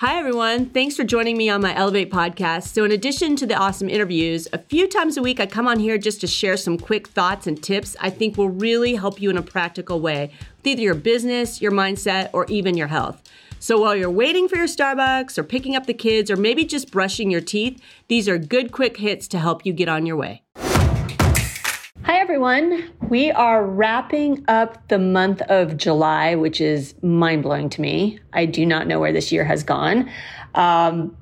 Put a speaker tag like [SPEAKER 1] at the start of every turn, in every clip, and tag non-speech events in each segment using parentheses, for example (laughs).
[SPEAKER 1] Hi, everyone. Thanks for joining me on my Elevate podcast. So, in addition to the awesome interviews, a few times a week I come on here just to share some quick thoughts and tips I think will really help you in a practical way with either your business, your mindset, or even your health. So, while you're waiting for your Starbucks or picking up the kids or maybe just brushing your teeth, these are good quick hits to help you get on your way. Hi, everyone. We are wrapping up the month of July, which is mind blowing to me. I do not know where this year has gone. Um,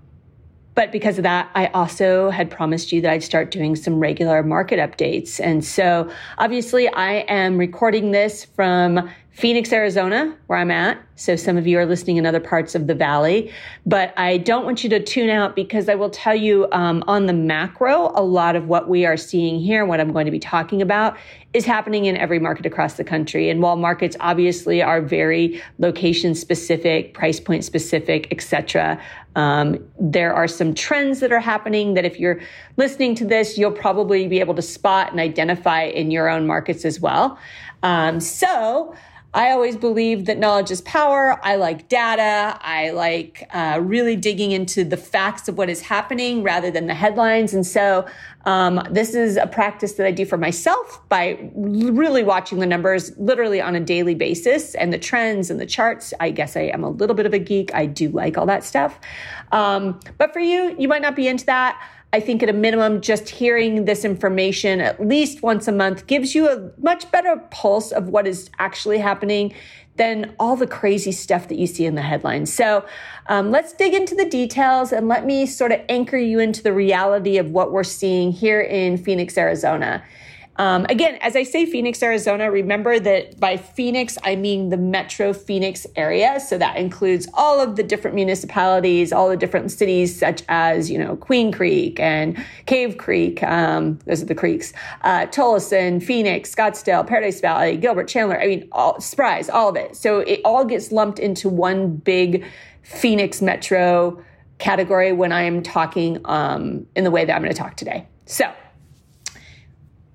[SPEAKER 1] but because of that, I also had promised you that I'd start doing some regular market updates. And so obviously, I am recording this from Phoenix, Arizona, where I'm at. So some of you are listening in other parts of the valley, but I don't want you to tune out because I will tell you um, on the macro, a lot of what we are seeing here, what I'm going to be talking about, is happening in every market across the country. And while markets obviously are very location specific, price point specific, etc., um, there are some trends that are happening that if you're listening to this, you'll probably be able to spot and identify in your own markets as well. Um, so I always believe that knowledge is power. I like data. I like uh, really digging into the facts of what is happening rather than the headlines. And so um, this is a practice that I do for myself by really watching the numbers literally on a daily basis and the trends and the charts. I guess I am a little bit of a geek. I do like all that stuff. Um, but for you, you might not be into that. I think at a minimum, just hearing this information at least once a month gives you a much better pulse of what is actually happening than all the crazy stuff that you see in the headlines. So um, let's dig into the details and let me sort of anchor you into the reality of what we're seeing here in Phoenix, Arizona. Um, again, as I say Phoenix, Arizona, remember that by Phoenix, I mean the metro Phoenix area. So that includes all of the different municipalities, all the different cities, such as, you know, Queen Creek and Cave Creek. Um, those are the creeks. Uh, Tolleson, Phoenix, Scottsdale, Paradise Valley, Gilbert, Chandler. I mean, all, Surprise, all of it. So it all gets lumped into one big Phoenix metro category when I am talking um, in the way that I'm going to talk today. So,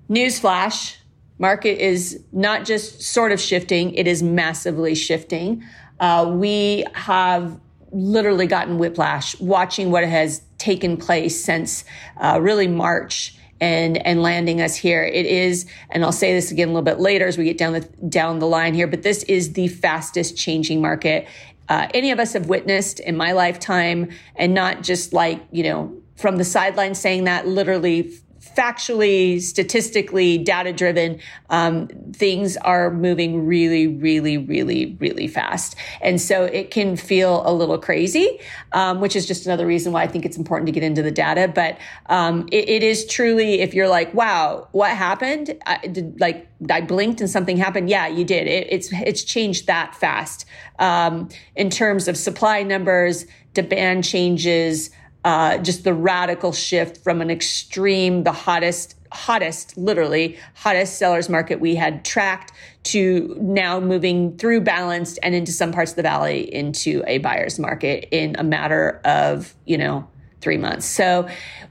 [SPEAKER 1] Newsflash market is not just sort of shifting, it is massively shifting. Uh, we have literally gotten whiplash watching what has taken place since uh, really March and and landing us here. It is, and I'll say this again a little bit later as we get down the down the line here, but this is the fastest changing market uh, any of us have witnessed in my lifetime, and not just like you know from the sidelines saying that literally factually, statistically, data driven, um, things are moving really, really, really, really fast. And so it can feel a little crazy, um, which is just another reason why I think it's important to get into the data. But um, it, it is truly, if you're like, wow, what happened? I, did, like, I blinked and something happened. Yeah, you did. It, it's it's changed that fast um, in terms of supply numbers, demand changes uh, just the radical shift from an extreme, the hottest, hottest, literally hottest sellers market we had tracked to now moving through balanced and into some parts of the valley into a buyer's market in a matter of, you know, three months. So,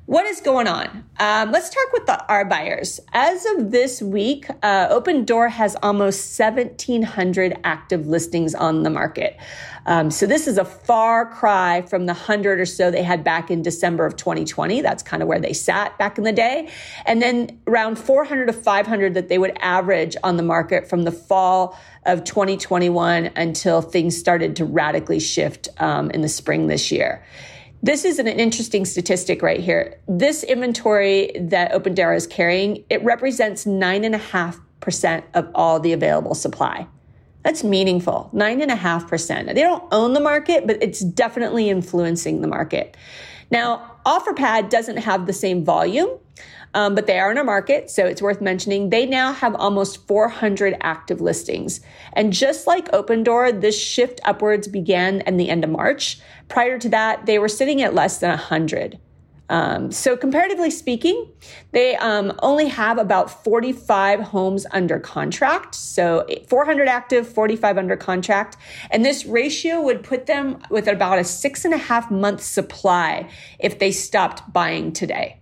[SPEAKER 1] what is going on? Um, let's talk with the, our buyers. As of this week, uh, Opendoor has almost 1,700 active listings on the market. Um, so this is a far cry from the 100 or so they had back in December of 2020. That's kind of where they sat back in the day. And then around 400 to 500 that they would average on the market from the fall of 2021 until things started to radically shift um, in the spring this year. This is an interesting statistic right here. This inventory that Opendoor is carrying, it represents nine and a half percent of all the available supply. That's meaningful. Nine and a half percent. They don't own the market, but it's definitely influencing the market. Now, OfferPad doesn't have the same volume, um, but they are in a market, so it's worth mentioning. They now have almost 400 active listings. And just like Opendoor, this shift upwards began in the end of March. Prior to that, they were sitting at less than 100. Um, so, comparatively speaking, they um, only have about 45 homes under contract. So, 400 active, 45 under contract. And this ratio would put them with about a six and a half month supply if they stopped buying today.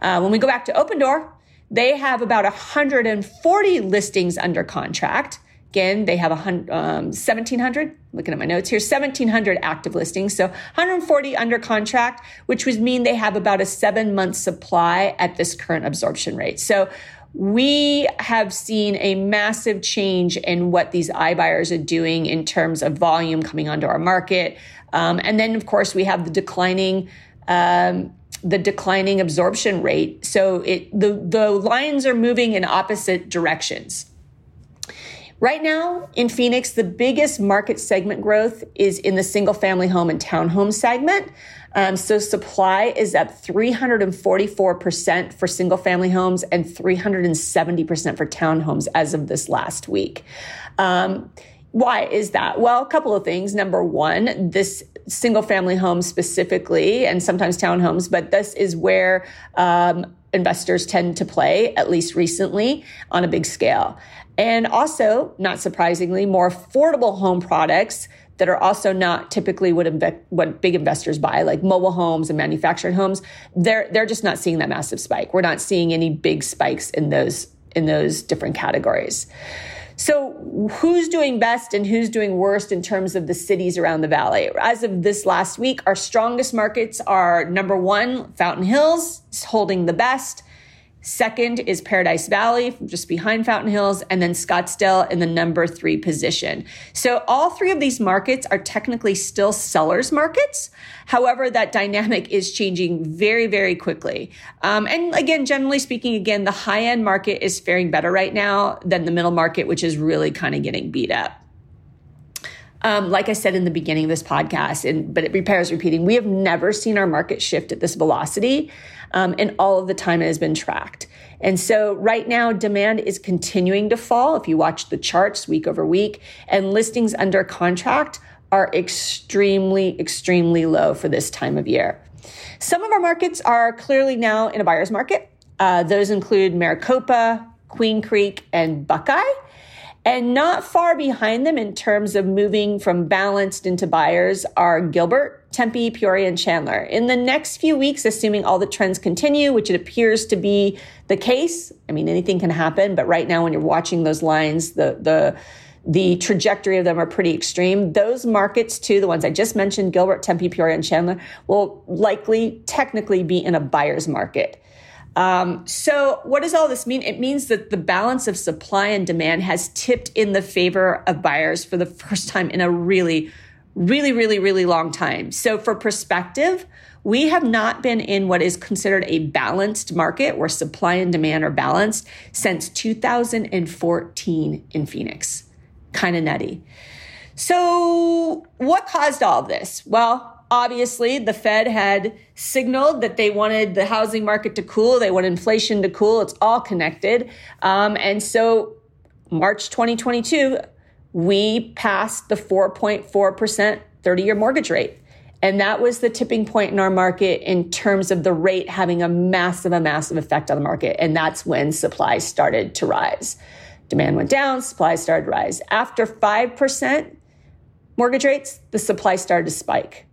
[SPEAKER 1] Uh, when we go back to Opendoor, they have about 140 listings under contract. Again, they have um, 1,700, looking at my notes here, 1,700 active listings. So 140 under contract, which would mean they have about a seven month supply at this current absorption rate. So we have seen a massive change in what these iBuyers are doing in terms of volume coming onto our market. Um, and then, of course, we have the declining. Um, the declining absorption rate. So it, the, the lines are moving in opposite directions. Right now in Phoenix, the biggest market segment growth is in the single family home and townhome segment. Um, so supply is up 344% for single family homes and 370% for townhomes as of this last week. Um, why is that? Well, a couple of things. Number one, this single family homes specifically, and sometimes townhomes, but this is where um, investors tend to play, at least recently, on a big scale. And also, not surprisingly, more affordable home products that are also not typically what, what big investors buy, like mobile homes and manufactured homes. They're they're just not seeing that massive spike. We're not seeing any big spikes in those in those different categories. So, who's doing best and who's doing worst in terms of the cities around the valley? As of this last week, our strongest markets are number one, Fountain Hills, holding the best. Second is Paradise Valley, just behind Fountain Hills, and then Scottsdale in the number three position. So all three of these markets are technically still sellers markets. However, that dynamic is changing very, very quickly. Um, and again, generally speaking, again, the high end market is faring better right now than the middle market, which is really kind of getting beat up. Um, like I said in the beginning of this podcast, and but it repairs repeating, we have never seen our market shift at this velocity um, and all of the time it has been tracked. And so right now, demand is continuing to fall. If you watch the charts week over week, and listings under contract are extremely, extremely low for this time of year. Some of our markets are clearly now in a buyer's market. Uh, those include Maricopa, Queen Creek, and Buckeye. And not far behind them in terms of moving from balanced into buyers are Gilbert, Tempe, Peoria, and Chandler. In the next few weeks, assuming all the trends continue, which it appears to be the case, I mean, anything can happen, but right now when you're watching those lines, the, the, the trajectory of them are pretty extreme. Those markets, too, the ones I just mentioned, Gilbert, Tempe, Peoria, and Chandler, will likely technically be in a buyer's market. Um, so, what does all this mean? It means that the balance of supply and demand has tipped in the favor of buyers for the first time in a really, really, really, really long time. So, for perspective, we have not been in what is considered a balanced market where supply and demand are balanced since 2014 in Phoenix. Kind of nutty. So, what caused all this? Well, obviously the Fed had signaled that they wanted the housing market to cool, they want inflation to cool. It's all connected. Um, and so, March 2022, we passed the 4.4% 30 year mortgage rate. And that was the tipping point in our market in terms of the rate having a massive, a massive effect on the market. And that's when supply started to rise. Demand went down, supply started to rise. After 5% mortgage rates, the supply started to spike.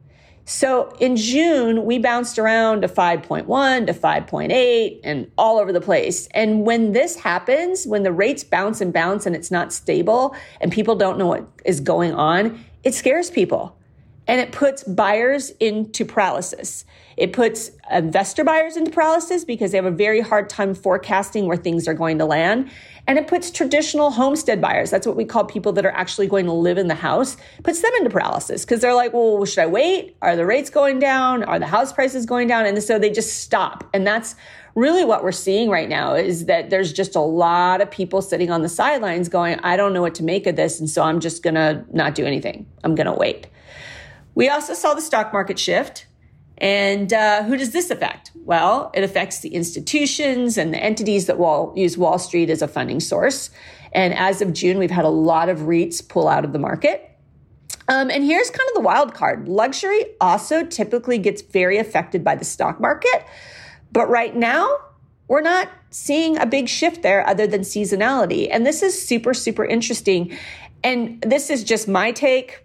[SPEAKER 1] So in June, we bounced around to 5.1 to 5.8 and all over the place. And when this happens, when the rates bounce and bounce and it's not stable and people don't know what is going on, it scares people and it puts buyers into paralysis. It puts investor buyers into paralysis because they have a very hard time forecasting where things are going to land. And it puts traditional homestead buyers, that's what we call people that are actually going to live in the house, puts them into paralysis because they're like, well, should I wait? Are the rates going down? Are the house prices going down? And so they just stop. And that's really what we're seeing right now is that there's just a lot of people sitting on the sidelines going, I don't know what to make of this. And so I'm just going to not do anything. I'm going to wait. We also saw the stock market shift. And uh, who does this affect? Well, it affects the institutions and the entities that will use Wall Street as a funding source. And as of June, we've had a lot of REITs pull out of the market. Um, and here's kind of the wild card luxury also typically gets very affected by the stock market. But right now, we're not seeing a big shift there other than seasonality. And this is super, super interesting. And this is just my take,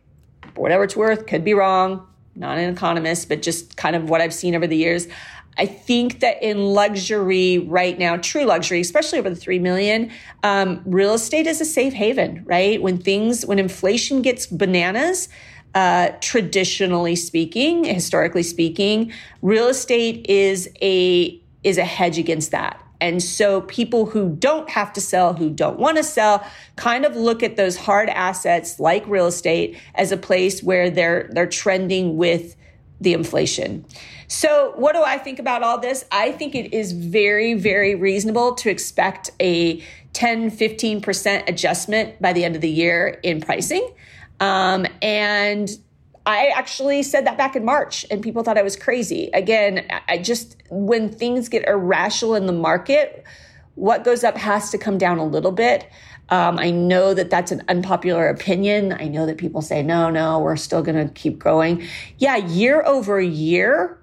[SPEAKER 1] for whatever it's worth, could be wrong not an economist, but just kind of what I've seen over the years. I think that in luxury right now, true luxury, especially over the three million, um, real estate is a safe haven, right? When things, when inflation gets bananas, uh, traditionally speaking, historically speaking, real estate is a is a hedge against that. And so people who don't have to sell, who don't want to sell, kind of look at those hard assets like real estate as a place where they're they're trending with the inflation. So, what do I think about all this? I think it is very, very reasonable to expect a 10, 15% adjustment by the end of the year in pricing. Um, and I actually said that back in March and people thought I was crazy. Again, I just, when things get irrational in the market, what goes up has to come down a little bit. Um, I know that that's an unpopular opinion. I know that people say, no, no, we're still going to keep growing. Yeah, year over year,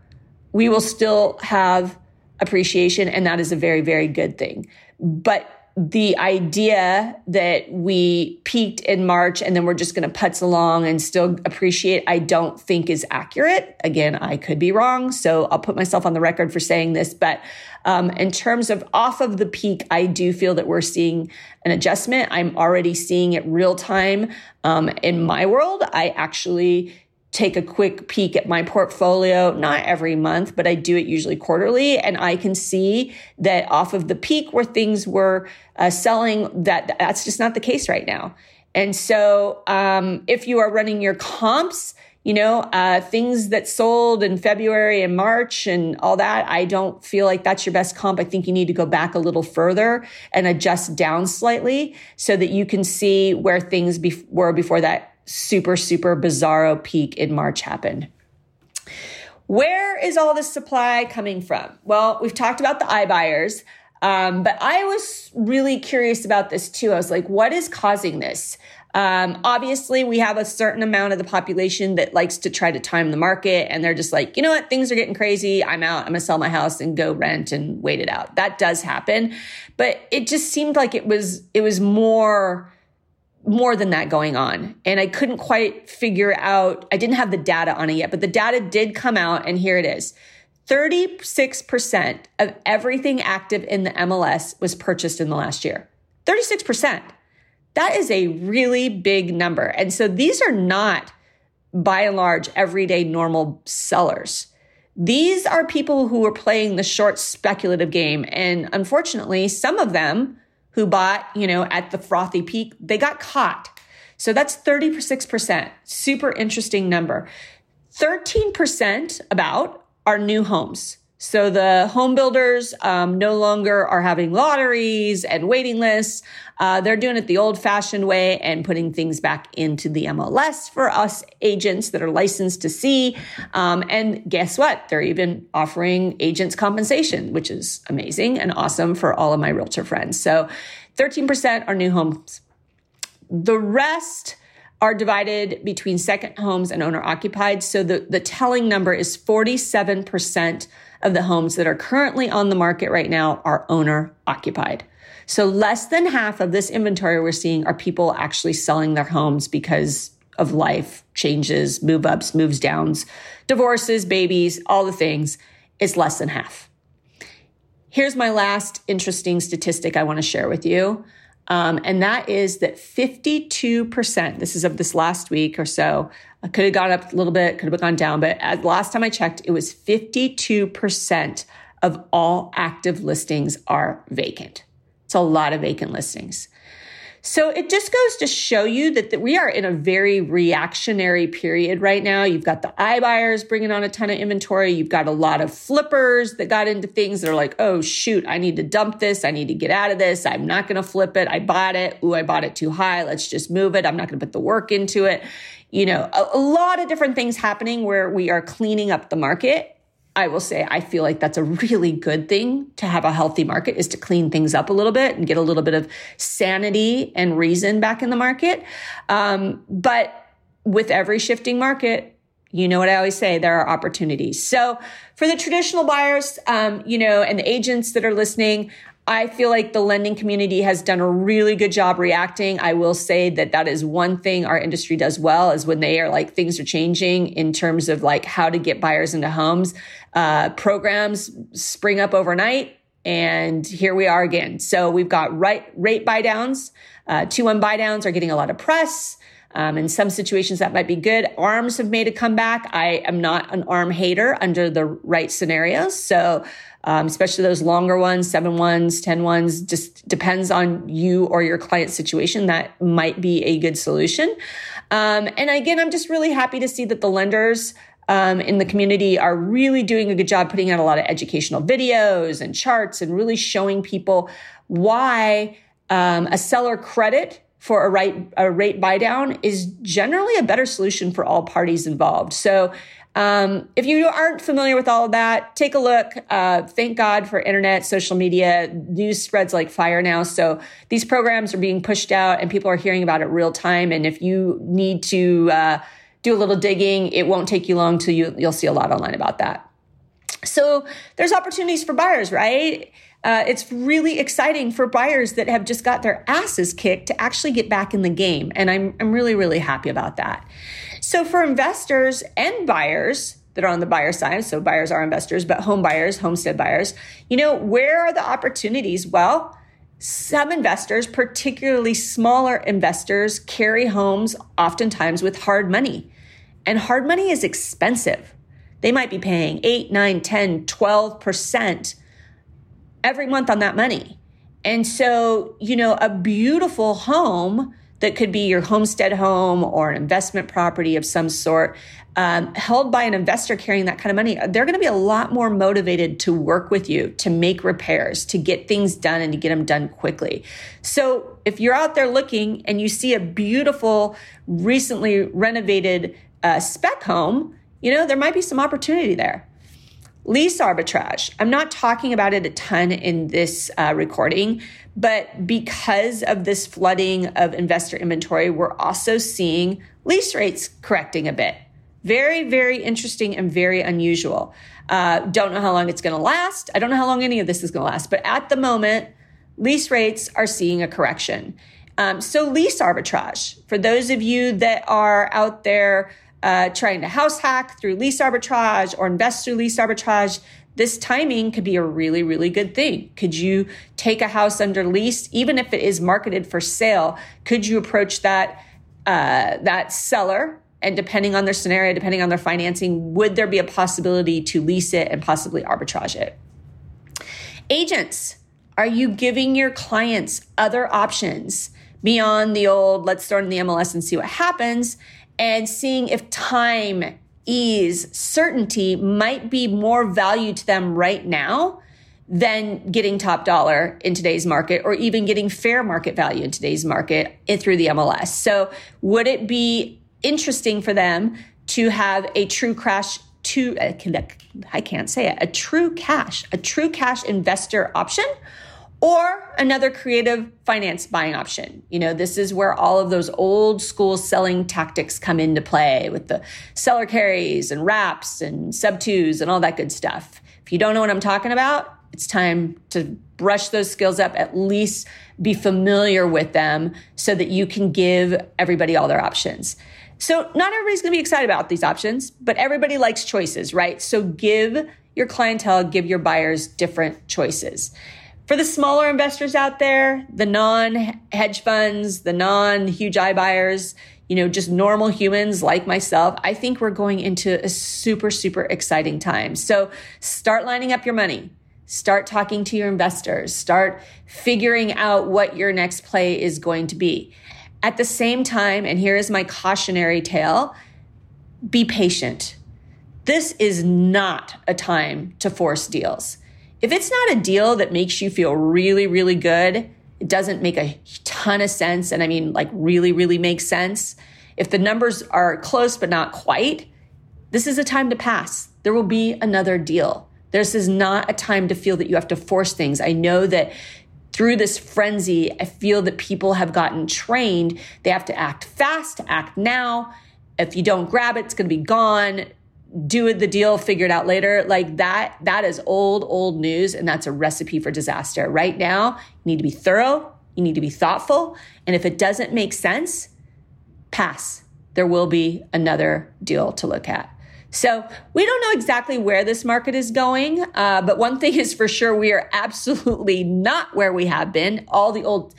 [SPEAKER 1] we will still have appreciation, and that is a very, very good thing. But the idea that we peaked in March and then we're just going to putz along and still appreciate, I don't think is accurate. Again, I could be wrong. So I'll put myself on the record for saying this. But um, in terms of off of the peak, I do feel that we're seeing an adjustment. I'm already seeing it real time um, in my world. I actually take a quick peek at my portfolio, not every month, but I do it usually quarterly. And I can see that off of the peak where things were uh, selling, that that's just not the case right now. And so, um, if you are running your comps, you know, uh, things that sold in February and March and all that, I don't feel like that's your best comp. I think you need to go back a little further and adjust down slightly so that you can see where things be- were before that super, super bizarro peak in March happened. Where is all this supply coming from? Well, we've talked about the iBuyers, um, but I was really curious about this too. I was like, what is causing this? Um, obviously, we have a certain amount of the population that likes to try to time the market, and they're just like, you know what, things are getting crazy. I'm out. I'm gonna sell my house and go rent and wait it out. That does happen, but it just seemed like it was it was more more than that going on. And I couldn't quite figure out, I didn't have the data on it yet, but the data did come out, and here it is. 36% of everything active in the MLS was purchased in the last year. 36%. That is a really big number. And so these are not, by and large, everyday normal sellers. These are people who are playing the short speculative game. And unfortunately, some of them who bought, you know, at the frothy peak, they got caught. So that's 36%. Super interesting number. 13% about are new homes. So the home builders um, no longer are having lotteries and waiting lists. Uh, they're doing it the old fashioned way and putting things back into the MLS for us agents that are licensed to see. Um, and guess what? They're even offering agents compensation, which is amazing and awesome for all of my realtor friends. So 13% are new homes. The rest are divided between second homes and owner occupied. So the, the telling number is 47% of the homes that are currently on the market right now are owner occupied. So less than half of this inventory we're seeing are people actually selling their homes because of life changes, move ups, moves downs, divorces, babies, all the things. It's less than half. Here's my last interesting statistic I want to share with you. Um, and that is that 52%, this is of this last week or so, uh, could have gone up a little bit, could have gone down, but last time I checked, it was 52% of all active listings are vacant. It's a lot of vacant listings. So it just goes to show you that, that we are in a very reactionary period right now. You've got the iBuyers bringing on a ton of inventory. You've got a lot of flippers that got into things that are like, oh, shoot, I need to dump this. I need to get out of this. I'm not going to flip it. I bought it. Ooh, I bought it too high. Let's just move it. I'm not going to put the work into it. You know, a, a lot of different things happening where we are cleaning up the market I will say I feel like that's a really good thing to have a healthy market is to clean things up a little bit and get a little bit of sanity and reason back in the market. Um, but with every shifting market, you know what I always say, there are opportunities. So for the traditional buyers, um, you know, and the agents that are listening, I feel like the lending community has done a really good job reacting. I will say that that is one thing our industry does well is when they are like things are changing in terms of like how to get buyers into homes. Uh, programs spring up overnight, and here we are again. So we've got right rate buy downs. Uh, two one buy downs are getting a lot of press. Um, in some situations, that might be good. ARMs have made a comeback. I am not an ARM hater under the right scenarios. So, um, especially those longer ones, seven ones, 10 ones, just depends on you or your client situation. That might be a good solution. Um, and again, I'm just really happy to see that the lenders um, in the community are really doing a good job putting out a lot of educational videos and charts and really showing people why um, a seller credit for a rate, a rate buy down is generally a better solution for all parties involved. So, um, if you aren't familiar with all of that, take a look. Uh, thank God for internet, social media, news spreads like fire now. So these programs are being pushed out and people are hearing about it real time. And if you need to uh, do a little digging, it won't take you long till you, you'll see a lot online about that. So there's opportunities for buyers, right? Uh, it's really exciting for buyers that have just got their asses kicked to actually get back in the game. And I'm, I'm really, really happy about that. So for investors and buyers, that are on the buyer side. So buyers are investors, but home buyers, homestead buyers, you know, where are the opportunities? Well, some investors, particularly smaller investors, carry homes oftentimes with hard money. And hard money is expensive. They might be paying 8, 9, 10, 12% every month on that money. And so, you know, a beautiful home that could be your homestead home or an investment property of some sort, um, held by an investor carrying that kind of money, they're going to be a lot more motivated to work with you, to make repairs, to get things done and to get them done quickly. So if you're out there looking and you see a beautiful, recently renovated uh, spec home, you know, there might be some opportunity there. Lease arbitrage. I'm not talking about it a ton in this uh, recording, but because of this flooding of investor inventory, we're also seeing lease rates correcting a bit. Very, very interesting and very unusual. Uh, don't know how long it's going to last. I don't know how long any of this is going to last, but at the moment, lease rates are seeing a correction. Um, so, lease arbitrage. For those of you that are out there uh, trying to house hack through lease arbitrage or invest through lease arbitrage, this timing could be a really, really good thing. Could you take a house under lease, even if it is marketed for sale? Could you approach that uh, that seller? And depending on their scenario, depending on their financing, would there be a possibility to lease it and possibly arbitrage it? Agents, are you giving your clients other options beyond the old let's throw in the MLS and see what happens? And seeing if time, ease, certainty might be more value to them right now than getting top dollar in today's market or even getting fair market value in today's market through the MLS. So would it be interesting for them to have a true crash to uh, I can't say it, a true cash, a true cash investor option or another creative finance buying option. You know, this is where all of those old school selling tactics come into play with the seller carries and wraps and sub twos and all that good stuff. If you don't know what I'm talking about, it's time to brush those skills up, at least be familiar with them so that you can give everybody all their options. So, not everybody's gonna be excited about these options, but everybody likes choices, right? So, give your clientele, give your buyers different choices. For the smaller investors out there, the non hedge funds, the non huge I buyers, you know, just normal humans like myself, I think we're going into a super, super exciting time. So start lining up your money. Start talking to your investors. Start figuring out what your next play is going to be. At the same time, and here is my cautionary tale be patient. This is not a time to force deals. If it's not a deal that makes you feel really, really good, it doesn't make a ton of sense. And I mean, like, really, really makes sense. If the numbers are close but not quite, this is a time to pass. There will be another deal. This is not a time to feel that you have to force things. I know that through this frenzy, I feel that people have gotten trained. They have to act fast, act now. If you don't grab it, it's going to be gone do the deal, figure it out later. Like that, that is old, old news. And that's a recipe for disaster. Right now, you need to be thorough. You need to be thoughtful. And if it doesn't make sense, pass. There will be another deal to look at. So we don't know exactly where this market is going, uh, but one thing is for sure, we are absolutely not where we have been. All the old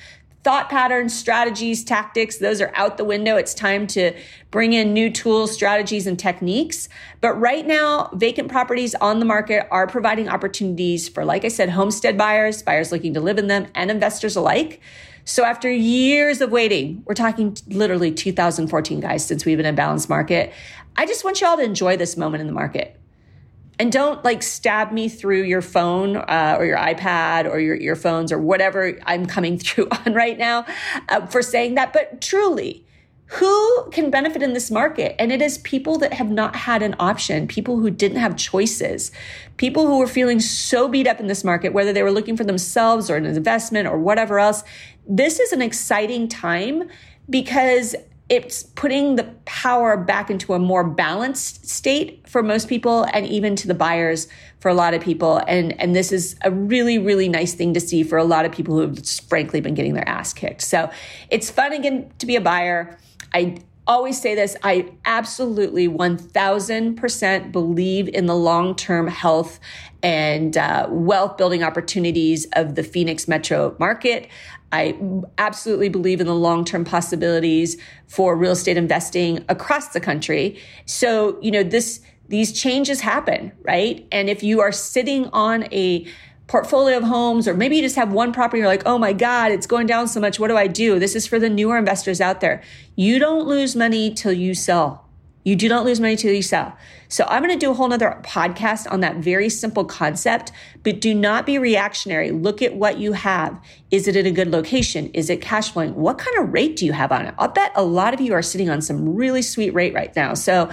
[SPEAKER 1] thought patterns, strategies, tactics, those are out the window. It's time to bring in new tools, strategies, and techniques. But right now, vacant properties on the market are providing opportunities for, like I said, homestead buyers, buyers looking to live in them, and investors alike. So after years of waiting, we're talking literally 2014, guys, since we've been in a balanced market. I just want you all to enjoy this moment in the market and don't like stab me through your phone uh, or your iPad or your earphones or whatever I'm coming (laughs) through on right now uh, for saying that. But truly, who can benefit in this market? And it is people that have not had an option, people who didn't have choices, people who were feeling so beat up in this market, whether they were looking for themselves or an investment or whatever else. This is an exciting time because it's putting the power back into a more balanced state for most people and even to the buyers for a lot of people. And and this is a really really nice thing to see for a lot of people who have frankly been getting their ass kicked. So it's fun again to be a buyer. I always say this I absolutely 1000% believe in the long term health and uh, wealth building opportunities of the Phoenix metro market. I absolutely believe in the long term possibilities for real estate investing across the country. So, you know, this, these changes happen, right? And if you are sitting on a portfolio of homes, or maybe you just have one property, you're like, oh my God, it's going down so much. What do I do? This is for the newer investors out there. You don't lose money till you sell. You do not lose money till you sell. So I'm going to do a whole nother podcast on that very simple concept, but do not be reactionary. Look at what you have. Is it in a good location? Is it cash flowing? What kind of rate do you have on it? I'll bet a lot of you are sitting on some really sweet rate right now. So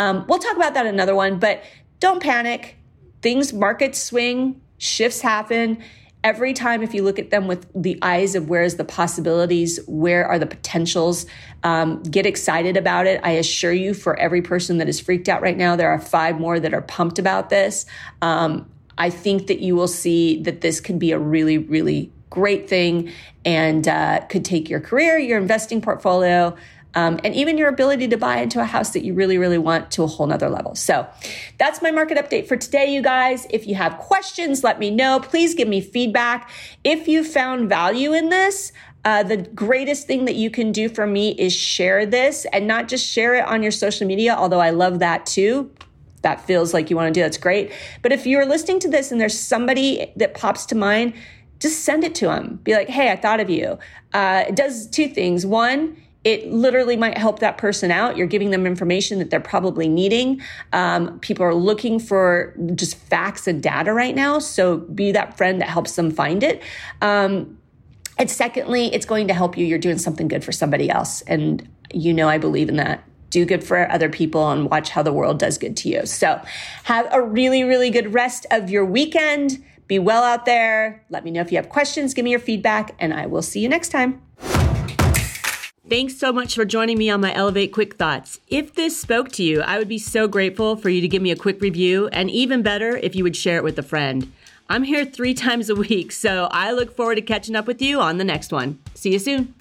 [SPEAKER 1] um, we'll talk about that another one, but don't panic. Things, markets swing, shifts happen every time if you look at them with the eyes of where's the possibilities where are the potentials um, get excited about it. I assure you for every person that is freaked out right now there are five more that are pumped about this. Um, i think that you will see that this can be a really really great thing and uh, could take your career your investing portfolio um, and even your ability to buy into a house that you really, really want to a whole nother level. So that's my market update for today, you guys. If you have questions, let me know. Please give me feedback. If you found value in this, uh, the greatest thing that you can do for me is share this and not just share it on your social media, although I love that too that feels like you want to do that's great but if you're listening to this and there's somebody that pops to mind just send it to them be like hey i thought of you uh, it does two things one it literally might help that person out. You're giving them information that they're probably needing. Um, people are looking for just facts and data right now. So be that friend that helps them find it. Um, and secondly, it's going to help you. You're doing something good for somebody else. And you know, I believe in that. Do good for other people and watch how the world does good to you. So have a really, really good rest of your weekend. Be well out there. Let me know if you have questions. Give me your feedback, and I will see you next time. Thanks so much for joining me on my Elevate Quick Thoughts. If this spoke to you, I would be so grateful for you to give me a quick review, and even better if you would share it with a friend. I'm here three (laughs) times a week, so I look forward to catching up with you on the next one. See you soon.